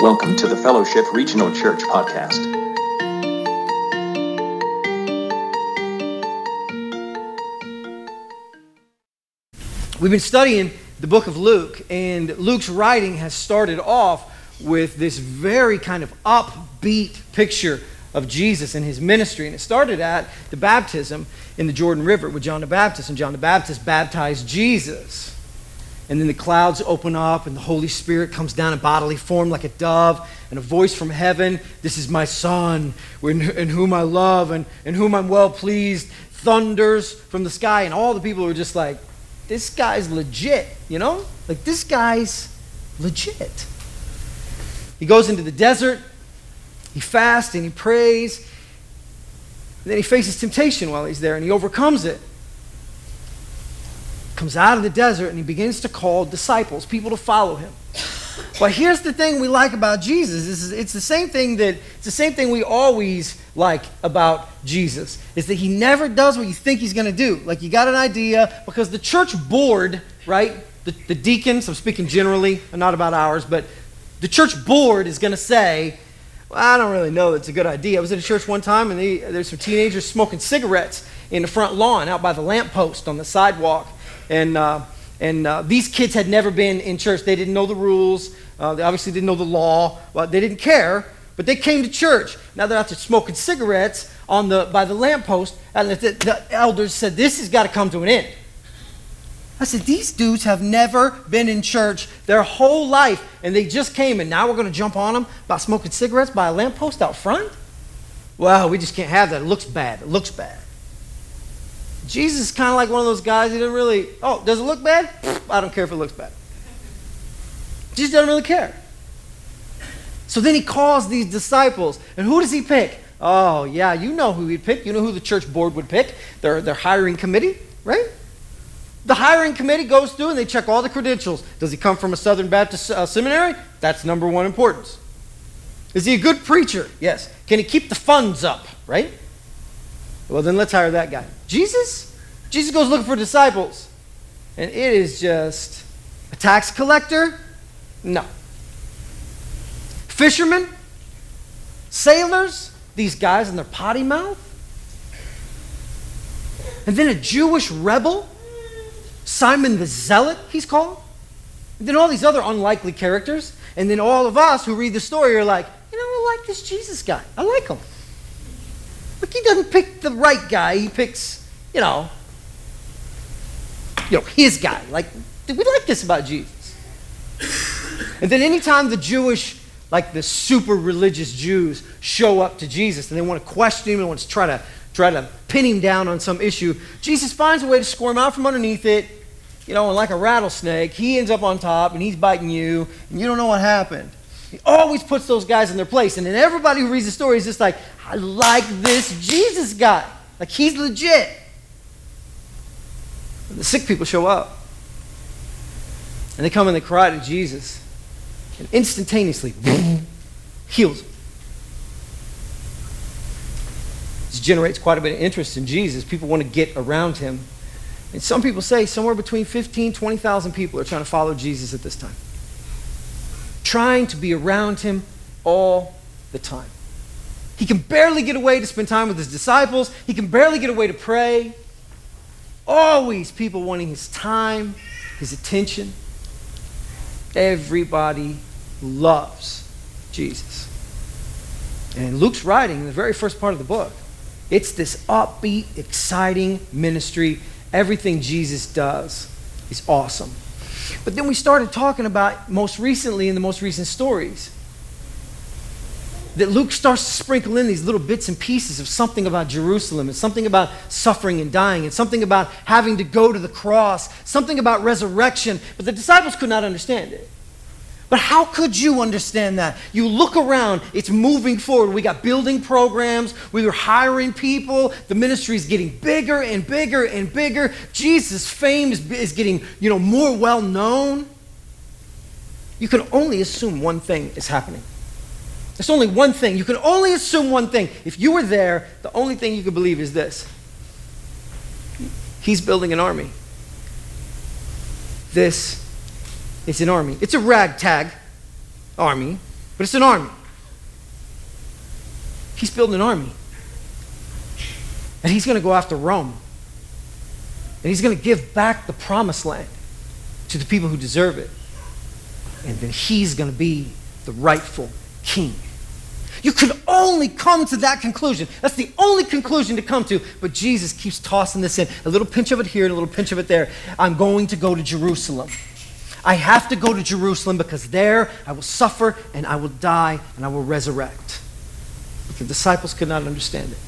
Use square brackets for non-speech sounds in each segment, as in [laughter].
Welcome to the Fellowship Regional Church podcast. We've been studying the book of Luke, and Luke's writing has started off with this very kind of upbeat picture of Jesus and his ministry. And it started at the baptism in the Jordan River with John the Baptist, and John the Baptist baptized Jesus. And then the clouds open up, and the Holy Spirit comes down in bodily form like a dove, and a voice from heaven This is my Son, in, whom I love, and in whom I'm well pleased, thunders from the sky. And all the people are just like, This guy's legit, you know? Like, this guy's legit. He goes into the desert, he fasts, and he prays. And then he faces temptation while he's there, and he overcomes it comes out of the desert and he begins to call disciples, people to follow him. But here's the thing we like about Jesus. Is it's the same thing that it's the same thing we always like about Jesus is that he never does what you think he's going to do. Like you got an idea because the church board, right? The, the deacons, I'm speaking generally, not about ours, but the church board is going to say, well, I don't really know that's a good idea. I was at a church one time and they, there's some teenagers smoking cigarettes in the front lawn out by the lamppost on the sidewalk. And, uh, and uh, these kids had never been in church. They didn't know the rules. Uh, they obviously didn't know the law. Well, they didn't care, but they came to church. Now they're out there smoking cigarettes on the, by the lamppost. And the, the elders said, This has got to come to an end. I said, These dudes have never been in church their whole life, and they just came, and now we're going to jump on them by smoking cigarettes by a lamppost out front? Well, we just can't have that. It looks bad. It looks bad. Jesus is kind of like one of those guys. He doesn't really, oh, does it look bad? I don't care if it looks bad. Jesus doesn't really care. So then he calls these disciples. And who does he pick? Oh, yeah, you know who he'd pick. You know who the church board would pick. Their, their hiring committee, right? The hiring committee goes through and they check all the credentials. Does he come from a Southern Baptist uh, seminary? That's number one importance. Is he a good preacher? Yes. Can he keep the funds up, right? Well, then let's hire that guy. Jesus? Jesus goes looking for disciples. And it is just a tax collector? No. Fishermen? Sailors? These guys in their potty mouth? And then a Jewish rebel? Simon the Zealot, he's called? And then all these other unlikely characters. And then all of us who read the story are like, you know, I like this Jesus guy. I like him. Look, he doesn't pick the right guy. He picks, you know, you know, his guy. Like, do we like this about Jesus. And then anytime the Jewish, like the super religious Jews, show up to Jesus and they want to question him and want to try to try to pin him down on some issue, Jesus finds a way to squirm out from underneath it, you know, and like a rattlesnake, he ends up on top and he's biting you, and you don't know what happened. He always puts those guys in their place. And then everybody who reads the story is just like, I like this Jesus guy. Like, he's legit. And the sick people show up. And they come and they cry to Jesus. And instantaneously, [laughs] heals them. This generates quite a bit of interest in Jesus. People want to get around him. And some people say somewhere between 15, 20,000 people are trying to follow Jesus at this time trying to be around him all the time. He can barely get away to spend time with his disciples, he can barely get away to pray. Always people wanting his time, his attention. Everybody loves Jesus. And Luke's writing, in the very first part of the book, it's this upbeat, exciting ministry. Everything Jesus does is awesome. But then we started talking about most recently in the most recent stories that Luke starts to sprinkle in these little bits and pieces of something about Jerusalem and something about suffering and dying and something about having to go to the cross, something about resurrection. But the disciples could not understand it. But how could you understand that? You look around, it's moving forward. We got building programs, we were hiring people, the ministry is getting bigger and bigger and bigger. Jesus' fame is, is getting, you know, more well known. You can only assume one thing is happening. There's only one thing. You can only assume one thing. If you were there, the only thing you could believe is this He's building an army. This it's an army. It's a ragtag army, but it's an army. He's building an army. And he's going to go after Rome. And he's going to give back the promised land to the people who deserve it. And then he's going to be the rightful king. You could only come to that conclusion. That's the only conclusion to come to. But Jesus keeps tossing this in a little pinch of it here and a little pinch of it there. I'm going to go to Jerusalem. I have to go to Jerusalem because there I will suffer and I will die and I will resurrect. But the disciples could not understand it.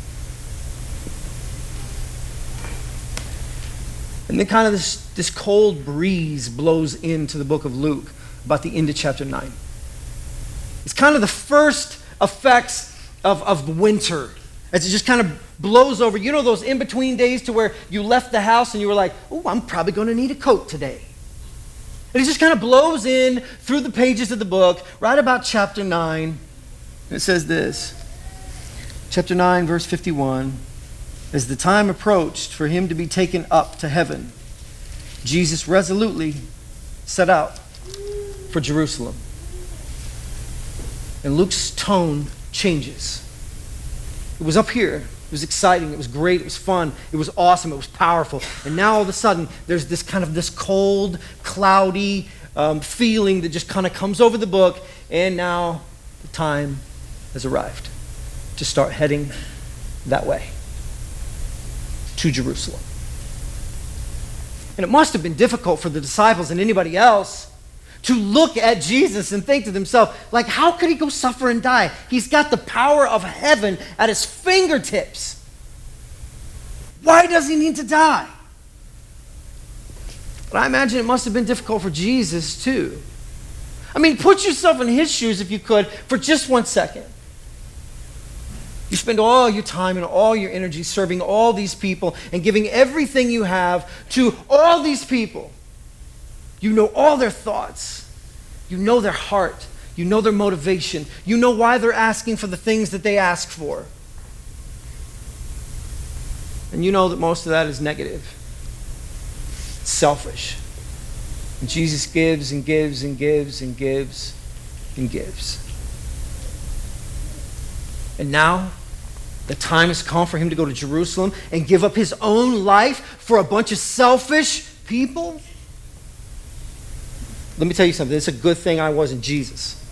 And then kind of this, this cold breeze blows into the book of Luke about the end of chapter 9. It's kind of the first effects of, of winter as it just kind of blows over. You know those in between days to where you left the house and you were like, oh, I'm probably going to need a coat today. And it just kind of blows in through the pages of the book, right about chapter 9. It says this chapter 9, verse 51 As the time approached for him to be taken up to heaven, Jesus resolutely set out for Jerusalem. And Luke's tone changes. It was up here. It was exciting. It was great. It was fun. It was awesome. It was powerful. And now all of a sudden, there's this kind of this cold, cloudy um, feeling that just kind of comes over the book. And now the time has arrived to start heading that way to Jerusalem. And it must have been difficult for the disciples and anybody else to look at Jesus and think to themselves, like, how could he go suffer and die? He's got the power of heaven at his fingertips. Why does he need to die? But I imagine it must have been difficult for Jesus too. I mean, put yourself in his shoes if you could for just one second. You spend all your time and all your energy serving all these people and giving everything you have to all these people. You know all their thoughts. You know their heart. You know their motivation. You know why they're asking for the things that they ask for. And you know that most of that is negative, selfish. And Jesus gives and gives and gives and gives and gives. And now, the time has come for him to go to Jerusalem and give up his own life for a bunch of selfish people. Let me tell you something. It's a good thing I wasn't Jesus.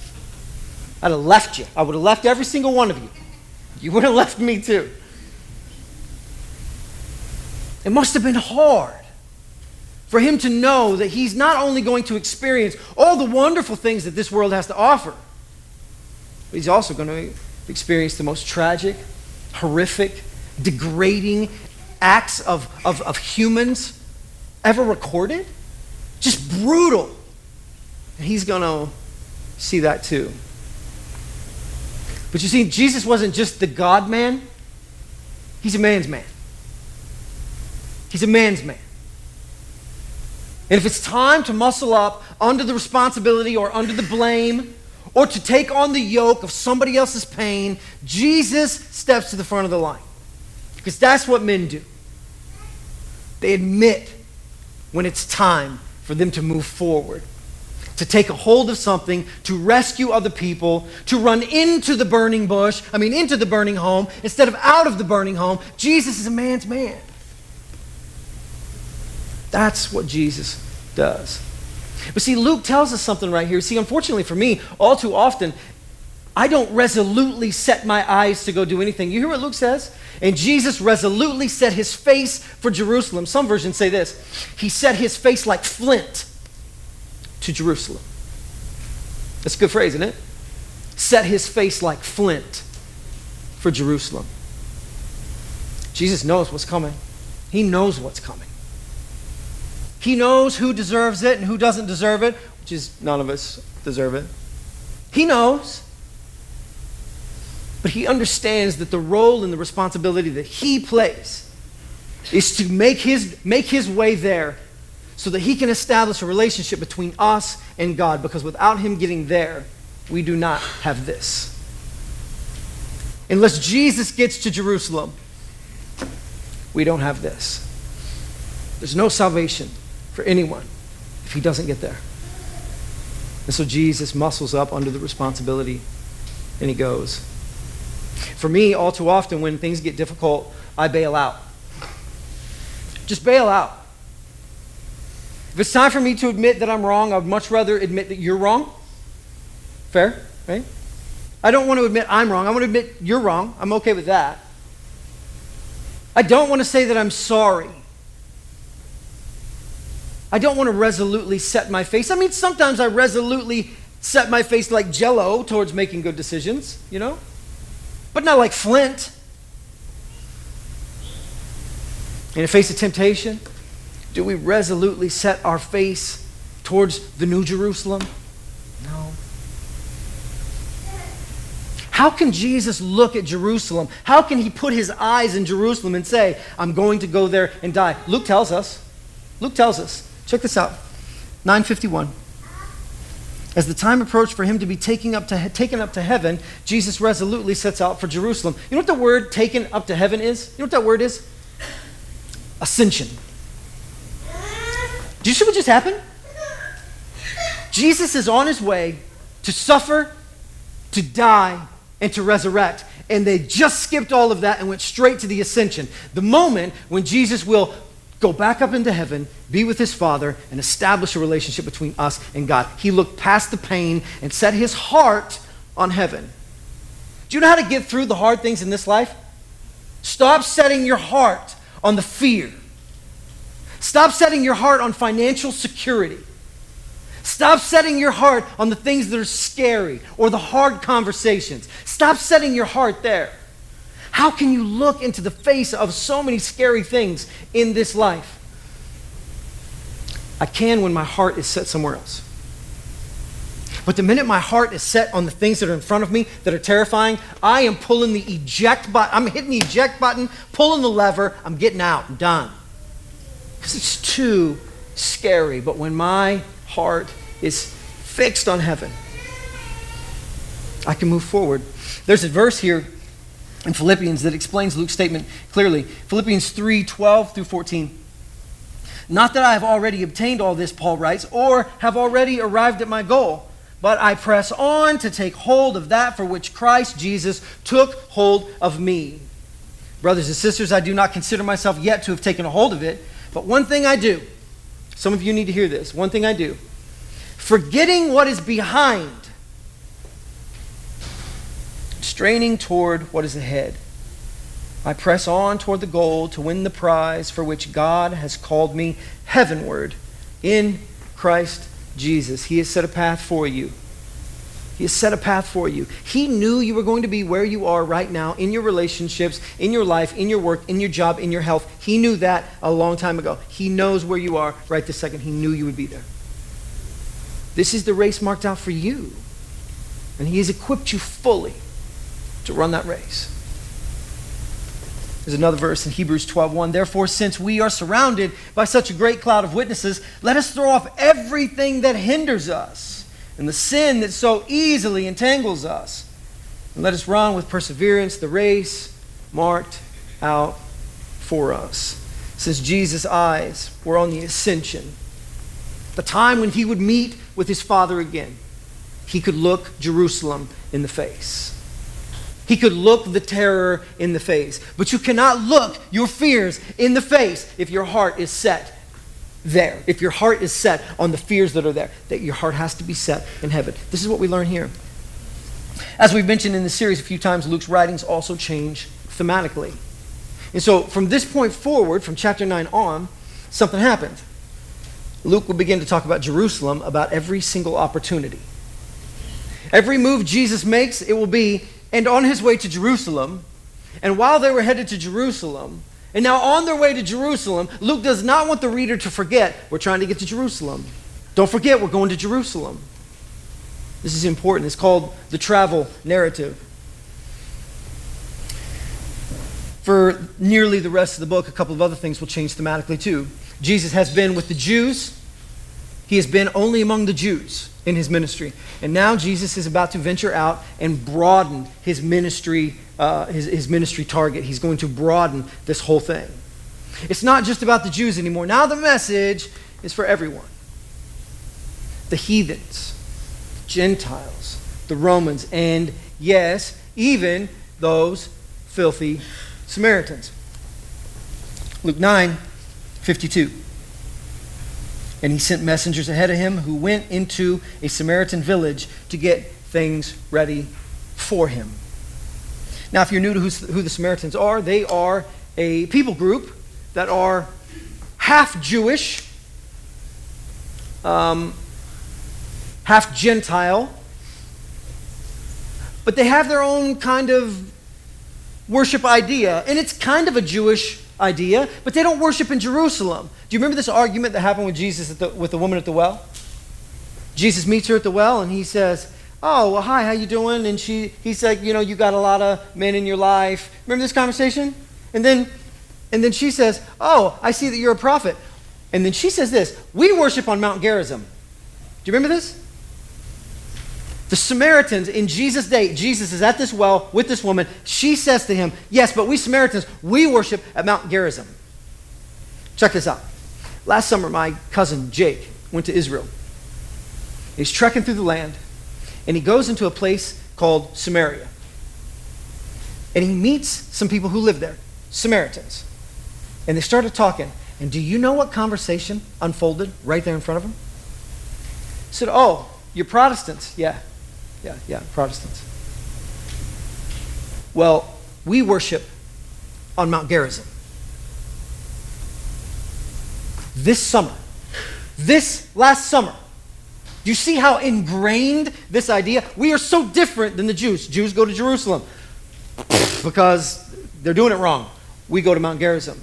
I'd have left you. I would have left every single one of you. You would have left me too. It must have been hard for him to know that he's not only going to experience all the wonderful things that this world has to offer, but he's also going to experience the most tragic, horrific, degrading acts of, of, of humans ever recorded. Just brutal and he's going to see that too. But you see, Jesus wasn't just the God man, he's a man's man. He's a man's man. And if it's time to muscle up under the responsibility or under the blame or to take on the yoke of somebody else's pain, Jesus steps to the front of the line. Because that's what men do. They admit when it's time for them to move forward to take a hold of something, to rescue other people, to run into the burning bush, I mean, into the burning home, instead of out of the burning home. Jesus is a man's man. That's what Jesus does. But see, Luke tells us something right here. See, unfortunately for me, all too often, I don't resolutely set my eyes to go do anything. You hear what Luke says? And Jesus resolutely set his face for Jerusalem. Some versions say this He set his face like flint to Jerusalem. That's a good phrase, isn't it? Set his face like flint for Jerusalem. Jesus knows what's coming. He knows what's coming. He knows who deserves it and who doesn't deserve it, which is none of us deserve it. He knows. But he understands that the role and the responsibility that he plays is to make his, make his way there so that he can establish a relationship between us and God. Because without him getting there, we do not have this. Unless Jesus gets to Jerusalem, we don't have this. There's no salvation for anyone if he doesn't get there. And so Jesus muscles up under the responsibility and he goes. For me, all too often, when things get difficult, I bail out. Just bail out. If it's time for me to admit that I'm wrong, I would much rather admit that you're wrong. Fair, right? I don't want to admit I'm wrong. I want to admit you're wrong. I'm okay with that. I don't want to say that I'm sorry. I don't want to resolutely set my face. I mean, sometimes I resolutely set my face like jello towards making good decisions, you know? But not like flint. In the face of temptation, do we resolutely set our face towards the New Jerusalem? No. How can Jesus look at Jerusalem? How can he put his eyes in Jerusalem and say, I'm going to go there and die? Luke tells us. Luke tells us. Check this out 951. As the time approached for him to be taken up to, taken up to heaven, Jesus resolutely sets out for Jerusalem. You know what the word taken up to heaven is? You know what that word is? Ascension. Do you see what just happened? Jesus is on his way to suffer, to die, and to resurrect. And they just skipped all of that and went straight to the ascension. The moment when Jesus will go back up into heaven, be with his Father, and establish a relationship between us and God. He looked past the pain and set his heart on heaven. Do you know how to get through the hard things in this life? Stop setting your heart on the fear. Stop setting your heart on financial security. Stop setting your heart on the things that are scary or the hard conversations. Stop setting your heart there. How can you look into the face of so many scary things in this life? I can when my heart is set somewhere else. But the minute my heart is set on the things that are in front of me that are terrifying, I am pulling the eject button. I'm hitting the eject button, pulling the lever. I'm getting out. I'm done. Because it's too scary. But when my heart is fixed on heaven, I can move forward. There's a verse here in Philippians that explains Luke's statement clearly. Philippians 3 12 through 14. Not that I have already obtained all this, Paul writes, or have already arrived at my goal, but I press on to take hold of that for which Christ Jesus took hold of me. Brothers and sisters, I do not consider myself yet to have taken a hold of it, but one thing I do, some of you need to hear this, one thing I do, forgetting what is behind straining toward what is ahead. I press on toward the goal to win the prize for which God has called me heavenward in Christ Jesus. He has set a path for you. He has set a path for you. He knew you were going to be where you are right now in your relationships, in your life, in your work, in your job, in your health. He knew that a long time ago. He knows where you are right this second. He knew you would be there. This is the race marked out for you. And He has equipped you fully to run that race. There's another verse in Hebrews 12:1. Therefore, since we are surrounded by such a great cloud of witnesses, let us throw off everything that hinders us and the sin that so easily entangles us. And let us run with perseverance the race marked out for us. Since Jesus' eyes were on the ascension, the time when he would meet with his Father again, he could look Jerusalem in the face. He could look the terror in the face. But you cannot look your fears in the face if your heart is set there. If your heart is set on the fears that are there, that your heart has to be set in heaven. This is what we learn here. As we've mentioned in the series a few times, Luke's writings also change thematically. And so from this point forward, from chapter 9 on, something happened. Luke will begin to talk about Jerusalem about every single opportunity. Every move Jesus makes, it will be and on his way to Jerusalem. And while they were headed to Jerusalem, and now on their way to Jerusalem, Luke does not want the reader to forget we're trying to get to Jerusalem. Don't forget we're going to Jerusalem. This is important. It's called the travel narrative. For nearly the rest of the book, a couple of other things will change thematically too. Jesus has been with the Jews, he has been only among the Jews in his ministry. And now Jesus is about to venture out and broaden his ministry, uh, his, his ministry target. He's going to broaden this whole thing. It's not just about the Jews anymore. Now the message is for everyone. The heathens, Gentiles, the Romans, and yes, even those filthy Samaritans. Luke 9, 52. And he sent messengers ahead of him who went into a Samaritan village to get things ready for him. Now, if you're new to who the Samaritans are, they are a people group that are half Jewish, um, half Gentile, but they have their own kind of worship idea, and it's kind of a Jewish idea, but they don't worship in Jerusalem. Do you remember this argument that happened with Jesus the, with the woman at the well? Jesus meets her at the well, and he says, "Oh, well, hi, how you doing?" And she, he's like, "You know, you got a lot of men in your life." Remember this conversation? And then, and then she says, "Oh, I see that you're a prophet." And then she says this: "We worship on Mount Gerizim." Do you remember this? The Samaritans in Jesus' day, Jesus is at this well with this woman. She says to him, Yes, but we Samaritans, we worship at Mount Gerizim. Check this out. Last summer, my cousin Jake went to Israel. He's trekking through the land, and he goes into a place called Samaria. And he meets some people who live there, Samaritans. And they started talking. And do you know what conversation unfolded right there in front of him? He said, Oh, you're Protestants. Yeah yeah, yeah, Protestants. Well, we worship on Mount Gerizim. This summer, this last summer, do you see how ingrained this idea? We are so different than the Jews. Jews go to Jerusalem because they're doing it wrong. We go to Mount Gerizim.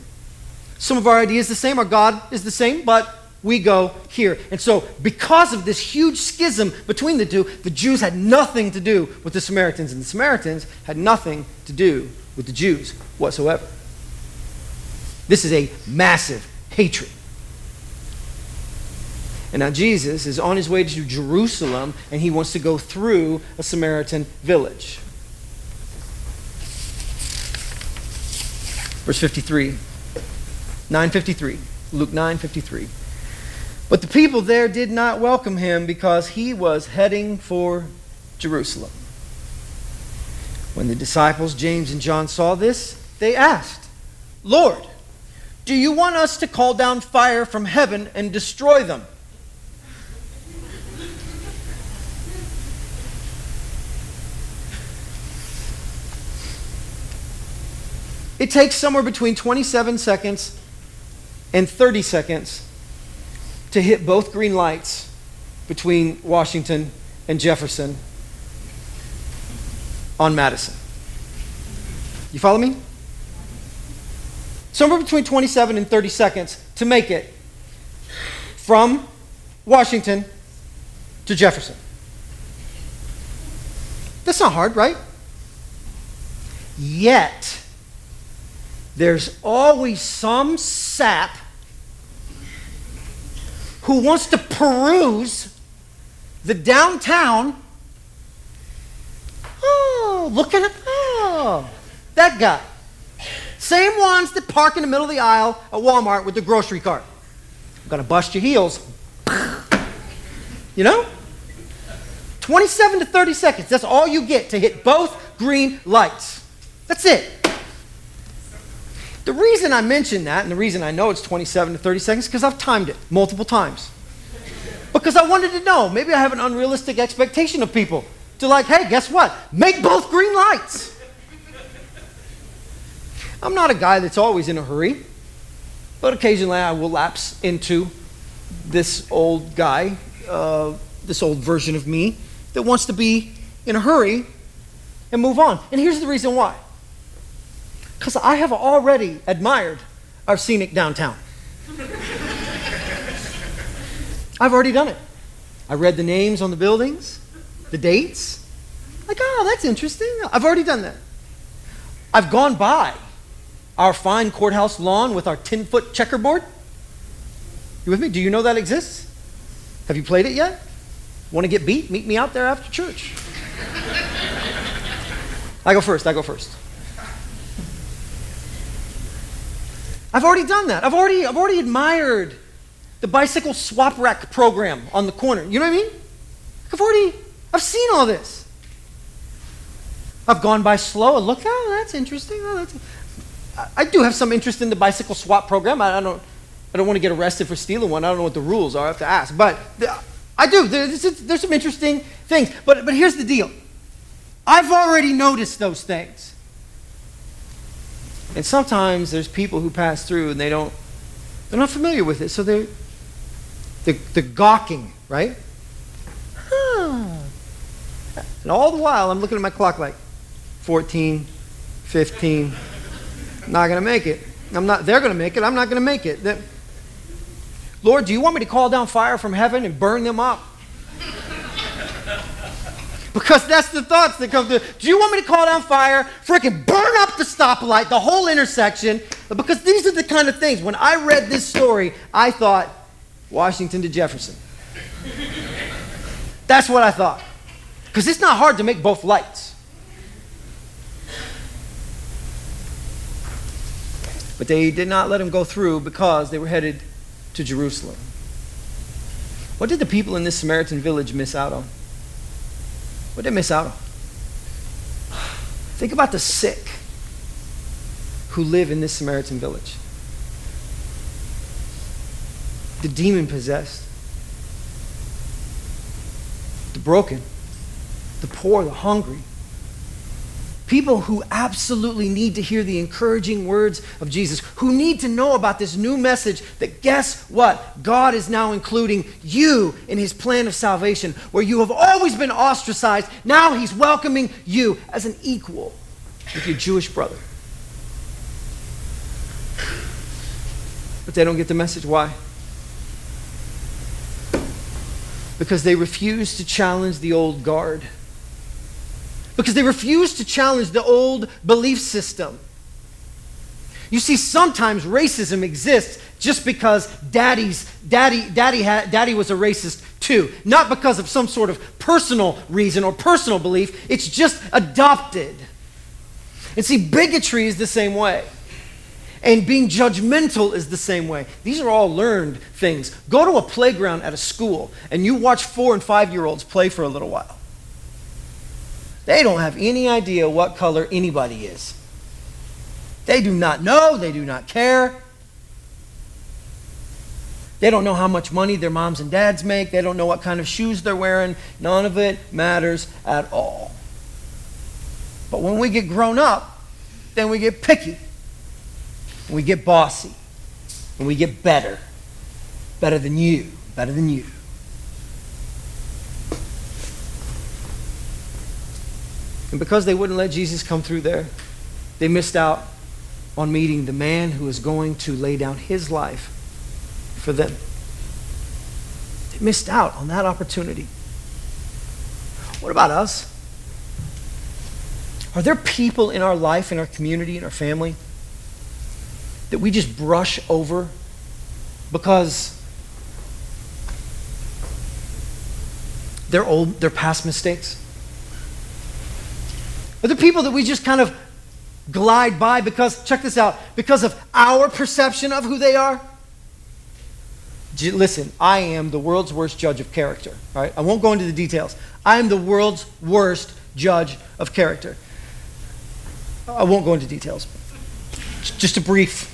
Some of our ideas the same. Our God is the same, but we go here. And so, because of this huge schism between the two, the Jews had nothing to do with the Samaritans, and the Samaritans had nothing to do with the Jews whatsoever. This is a massive hatred. And now Jesus is on his way to Jerusalem, and he wants to go through a Samaritan village. Verse 53. 953. Luke 953. But the people there did not welcome him because he was heading for Jerusalem. When the disciples, James and John, saw this, they asked, Lord, do you want us to call down fire from heaven and destroy them? It takes somewhere between 27 seconds and 30 seconds to hit both green lights between Washington and Jefferson on Madison. You follow me? Somewhere between 27 and 30 seconds to make it from Washington to Jefferson. That's not hard, right? Yet, there's always some sap who wants to peruse the downtown. Oh, look at it. Oh, that guy. Same ones that park in the middle of the aisle at Walmart with the grocery cart. I'm going to bust your heels. You know? 27 to 30 seconds. That's all you get to hit both green lights. That's it. The reason I mention that, and the reason I know it's 27 to 30 seconds, because I've timed it multiple times. Because I wanted to know. Maybe I have an unrealistic expectation of people to, like, hey, guess what? Make both green lights. I'm not a guy that's always in a hurry, but occasionally I will lapse into this old guy, uh, this old version of me that wants to be in a hurry and move on. And here's the reason why because I have already admired our scenic downtown. I've already done it. I read the names on the buildings, the dates. Like, oh, that's interesting. I've already done that. I've gone by our fine courthouse lawn with our 10 foot checkerboard. You with me? Do you know that exists? Have you played it yet? Want to get beat? Meet me out there after church. [laughs] I go first. I go first. I've already done that. I've already, I've already admired the bicycle swap rack program on the corner. You know what I mean? I've already, I've seen all this. I've gone by slow and look, oh, that's interesting. Oh, that's... I, I do have some interest in the bicycle swap program. I, I, don't, I don't want to get arrested for stealing one. I don't know what the rules are. I have to ask. But the, I do. There's, there's some interesting things. But, but here's the deal I've already noticed those things. And sometimes there's people who pass through and they don't, they're not familiar with it. So they're, they're, they're gawking, right? Huh. And all the while, I'm looking at my clock like 14, 15. Not going to make it. I'm not, they're going to make it. I'm not going to make it. That, Lord, do you want me to call down fire from heaven and burn them up? Because that's the thoughts that come through. Do you want me to call down fire, freaking burn up the stoplight, the whole intersection? Because these are the kind of things. When I read this story, I thought Washington to Jefferson. That's what I thought. Because it's not hard to make both lights. But they did not let him go through because they were headed to Jerusalem. What did the people in this Samaritan village miss out on? What did they miss out on? Think about the sick who live in this Samaritan village. The demon possessed, the broken, the poor, the hungry, People who absolutely need to hear the encouraging words of Jesus, who need to know about this new message that guess what? God is now including you in his plan of salvation, where you have always been ostracized. Now he's welcoming you as an equal with your Jewish brother. But they don't get the message. Why? Because they refuse to challenge the old guard because they refuse to challenge the old belief system. You see, sometimes racism exists just because daddy's daddy daddy had, daddy was a racist too, not because of some sort of personal reason or personal belief. It's just adopted. And see, bigotry is the same way. And being judgmental is the same way. These are all learned things. Go to a playground at a school and you watch four and five year olds play for a little while. They don't have any idea what color anybody is. They do not know, they do not care. They don't know how much money their moms and dads make. They don't know what kind of shoes they're wearing. None of it matters at all. But when we get grown up, then we get picky. We get bossy. And we get better. Better than you. Better than you. And because they wouldn't let Jesus come through there, they missed out on meeting the man who is going to lay down his life for them. They missed out on that opportunity. What about us? Are there people in our life, in our community, in our family that we just brush over because they're old, they're past mistakes? Are there people that we just kind of glide by because, check this out, because of our perception of who they are? Listen, I am the world's worst judge of character. Right? I won't go into the details. I am the world's worst judge of character. I won't go into details. Just a brief.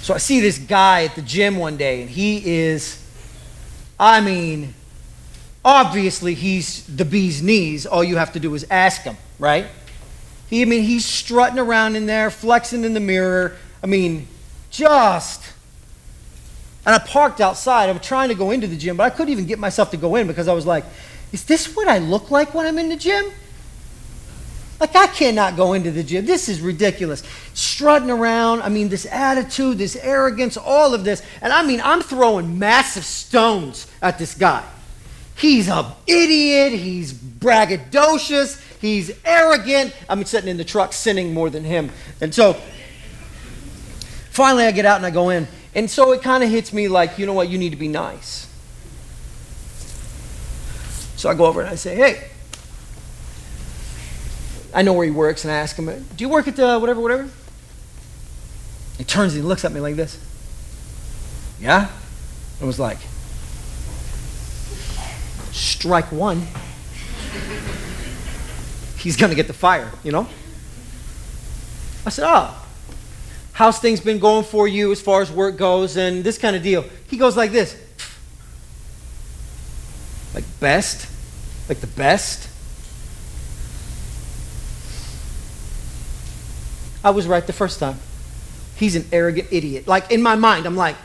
So I see this guy at the gym one day, and he is, I mean, Obviously, he's the bee's knees. All you have to do is ask him, right? He, I mean, he's strutting around in there, flexing in the mirror. I mean, just. And I parked outside. I was trying to go into the gym, but I couldn't even get myself to go in because I was like, is this what I look like when I'm in the gym? Like, I cannot go into the gym. This is ridiculous. Strutting around, I mean, this attitude, this arrogance, all of this. And I mean, I'm throwing massive stones at this guy. He's an idiot. He's braggadocious. He's arrogant. I'm sitting in the truck sinning more than him. And so finally I get out and I go in. And so it kind of hits me like, you know what, you need to be nice. So I go over and I say, hey, I know where he works, and I ask him, do you work at the whatever, whatever? He turns and he looks at me like this. Yeah? I was like, strike one, he's going to get the fire, you know? I said, oh, how's things been going for you as far as work goes and this kind of deal? He goes like this. Like best? Like the best? I was right the first time. He's an arrogant idiot. Like in my mind, I'm like.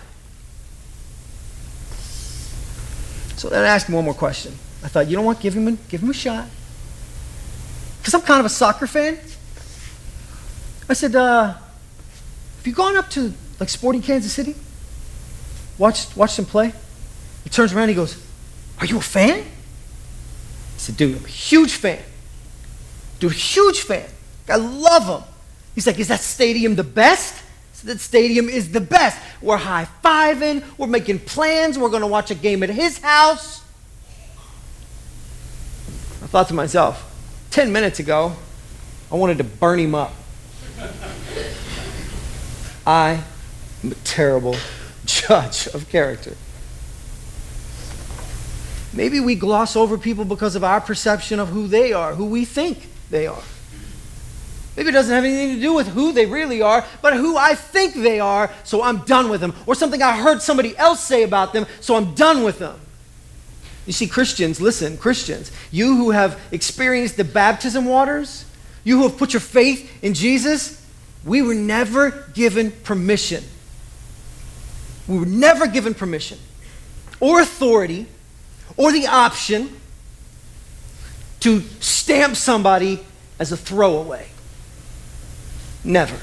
So then I asked him one more question. I thought, you know what? Give him a, give him a shot. Because I'm kind of a soccer fan. I said, uh, have you gone up to like Sporting Kansas City? Watched, watched them play? He turns around and he goes, Are you a fan? I said, Dude, I'm a huge fan. Dude, huge fan. I love him. He's like, Is that stadium the best? That stadium is the best. We're high fiving. We're making plans. We're going to watch a game at his house. I thought to myself, 10 minutes ago, I wanted to burn him up. [laughs] I am a terrible [laughs] judge of character. Maybe we gloss over people because of our perception of who they are, who we think they are. Maybe it doesn't have anything to do with who they really are, but who I think they are, so I'm done with them. Or something I heard somebody else say about them, so I'm done with them. You see, Christians, listen, Christians, you who have experienced the baptism waters, you who have put your faith in Jesus, we were never given permission. We were never given permission or authority or the option to stamp somebody as a throwaway. Never.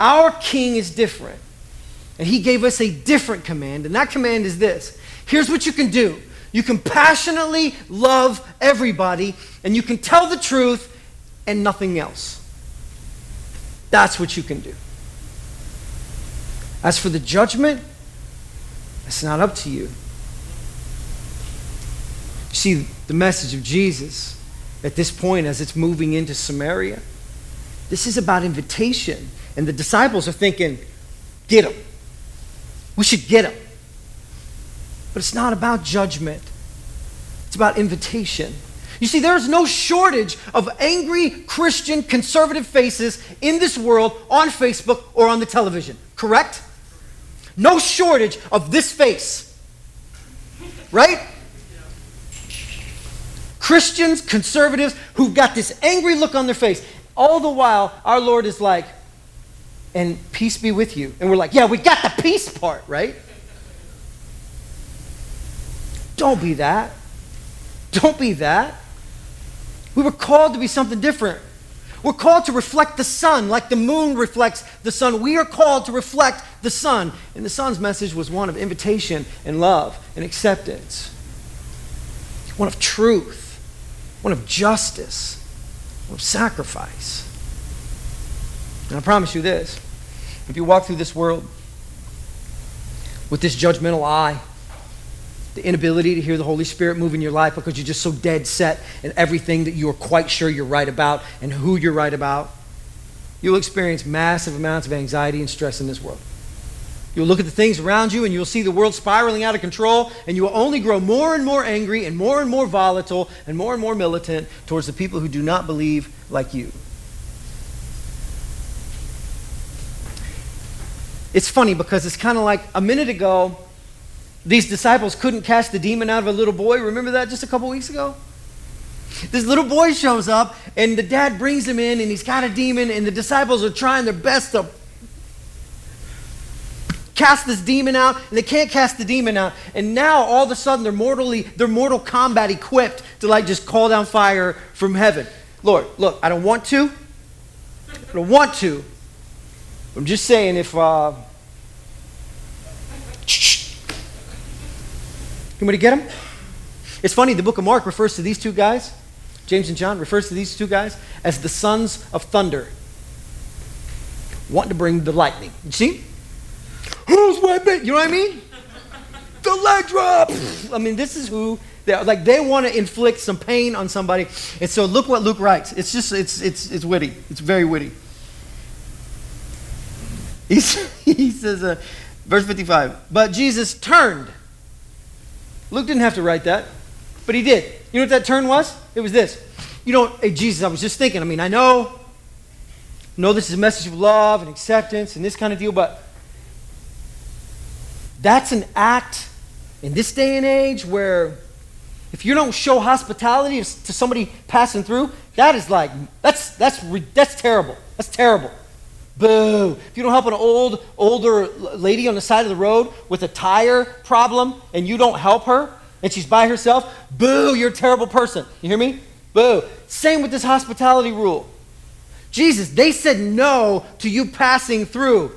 Our king is different. And he gave us a different command, and that command is this here's what you can do you can passionately love everybody, and you can tell the truth and nothing else. That's what you can do. As for the judgment, it's not up to you. See, the message of Jesus at this point, as it's moving into Samaria, this is about invitation. And the disciples are thinking, get him. We should get him. But it's not about judgment, it's about invitation. You see, there's no shortage of angry Christian conservative faces in this world on Facebook or on the television, correct? No shortage of this face, right? Christians, conservatives who've got this angry look on their face. All the while, our Lord is like, and peace be with you. And we're like, yeah, we got the peace part, right? Don't be that. Don't be that. We were called to be something different. We're called to reflect the sun like the moon reflects the sun. We are called to reflect the sun. And the sun's message was one of invitation and love and acceptance, one of truth, one of justice of sacrifice. And I promise you this if you walk through this world with this judgmental eye, the inability to hear the Holy Spirit move in your life because you're just so dead set in everything that you're quite sure you're right about and who you're right about, you'll experience massive amounts of anxiety and stress in this world. You'll look at the things around you and you'll see the world spiraling out of control, and you will only grow more and more angry and more and more volatile and more and more militant towards the people who do not believe like you. It's funny because it's kind of like a minute ago, these disciples couldn't cast the demon out of a little boy. Remember that just a couple weeks ago? This little boy shows up, and the dad brings him in, and he's got a demon, and the disciples are trying their best to cast this demon out and they can't cast the demon out. And now all of a sudden they're mortally they're mortal combat equipped to like just call down fire from heaven. Lord look i don't want to. I don't want to. I'm just saying if uh you want to get him? it's funny the book of mark refers to these two guys. James and john refers to these two guys as the sons of thunder wanting to bring the lightning. You see Who's me? You know what I mean? the leg drop. I mean, this is who they are. Like they want to inflict some pain on somebody. And so look what Luke writes. It's just it's it's it's witty. It's very witty. He's, [laughs] he says, uh, verse 55, but Jesus turned. Luke didn't have to write that. But he did. You know what that turn was? It was this. You know, hey, Jesus, I was just thinking, I mean, I know, know this is a message of love and acceptance and this kind of deal, but that's an act in this day and age where if you don't show hospitality to somebody passing through, that is like, that's, that's, that's terrible. That's terrible. Boo. If you don't help an old, older lady on the side of the road with a tire problem and you don't help her and she's by herself, boo, you're a terrible person. You hear me? Boo. Same with this hospitality rule. Jesus, they said no to you passing through.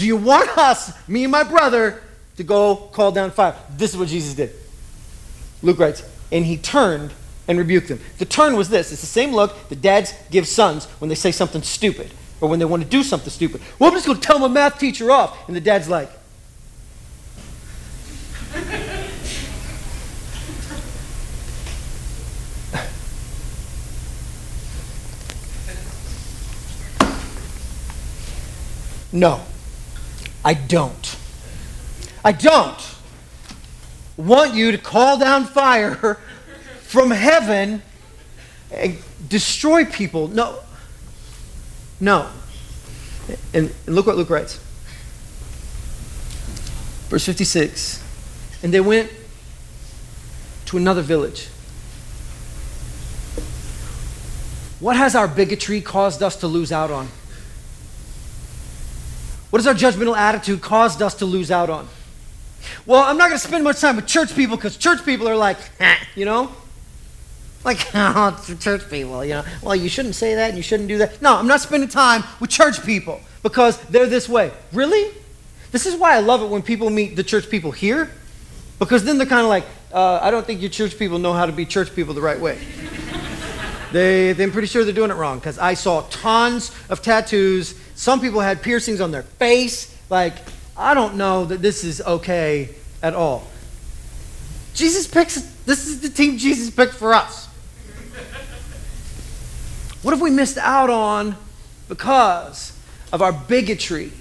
Do you want us, me and my brother, to go call down fire? This is what Jesus did. Luke writes, and he turned and rebuked them. The turn was this it's the same look that dads give sons when they say something stupid or when they want to do something stupid. Well, I'm just going to tell my math teacher off. And the dad's like, [laughs] No, I don't. I don't want you to call down fire [laughs] from heaven and destroy people. No. No. And look what Luke writes. Verse 56. And they went to another village. What has our bigotry caused us to lose out on? What has our judgmental attitude caused us to lose out on? Well, I'm not going to spend much time with church people because church people are like, you know? Like, [laughs] oh, church people, you know? Well, you shouldn't say that and you shouldn't do that. No, I'm not spending time with church people because they're this way. Really? This is why I love it when people meet the church people here because then they're kind of like, uh, I don't think your church people know how to be church people the right way. [laughs] they, they're pretty sure they're doing it wrong because I saw tons of tattoos. Some people had piercings on their face. Like, I don't know that this is okay at all. Jesus picks, this is the team Jesus picked for us. What have we missed out on because of our bigotry?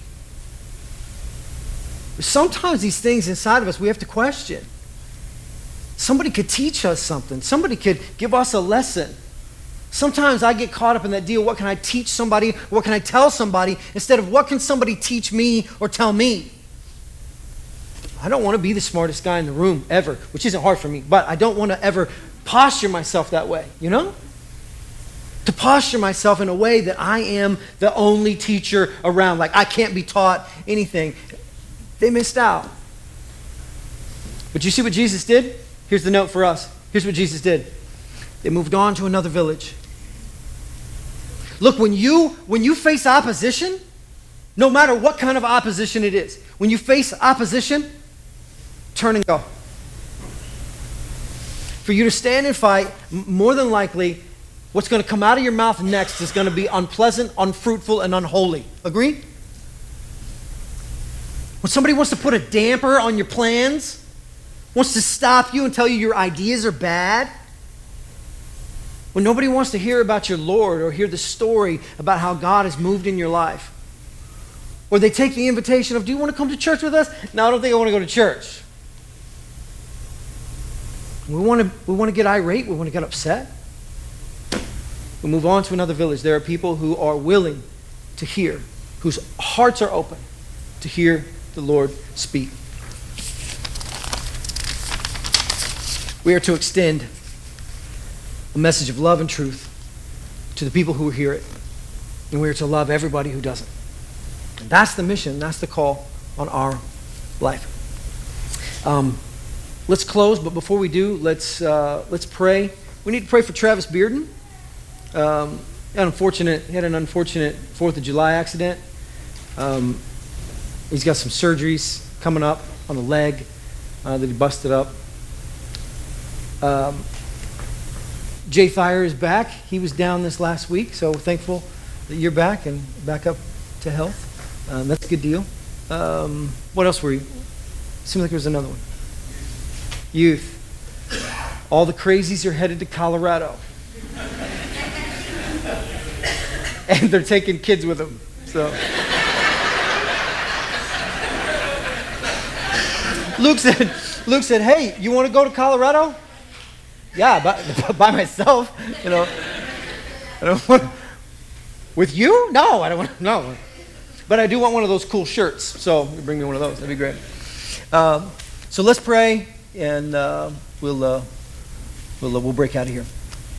Sometimes these things inside of us we have to question. Somebody could teach us something, somebody could give us a lesson. Sometimes I get caught up in that deal. What can I teach somebody? What can I tell somebody? Instead of what can somebody teach me or tell me? I don't want to be the smartest guy in the room ever, which isn't hard for me, but I don't want to ever posture myself that way, you know? To posture myself in a way that I am the only teacher around, like I can't be taught anything. They missed out. But you see what Jesus did? Here's the note for us. Here's what Jesus did. They moved on to another village. Look, when you when you face opposition, no matter what kind of opposition it is, when you face opposition, turn and go. For you to stand and fight, more than likely, what's going to come out of your mouth next is going to be unpleasant, unfruitful, and unholy. Agree? When somebody wants to put a damper on your plans, wants to stop you and tell you your ideas are bad, when nobody wants to hear about your Lord or hear the story about how God has moved in your life, or they take the invitation of, Do you want to come to church with us? No, I don't think I want to go to church. We want to, we want to get irate, we want to get upset. We move on to another village. There are people who are willing to hear, whose hearts are open to hear the Lord speak. We are to extend a message of love and truth to the people who hear it. And we are to love everybody who doesn't. And that's the mission, that's the call on our life. Um, let's close, but before we do, let's, uh, let's pray. We need to pray for Travis Bearden. Um, unfortunate, he had an unfortunate 4th of July accident. Um, he's got some surgeries coming up on the leg uh, that he busted up. Um, Jay Thayer is back. He was down this last week, so thankful that you're back and back up to health. Um, that's a good deal. Um, what else were you? Seemed like there was another one. Youth. All the crazies are headed to Colorado. [laughs] and they're taking kids with them. So. Luke said, Luke said, hey, you want to go to Colorado? Yeah, by, [laughs] by myself. You know, I don't want. With you? No, I don't want. No, but I do want one of those cool shirts. So bring me one of those. That'd be great. Um, so let's pray, and uh, we'll uh, we'll uh, we'll break out of here.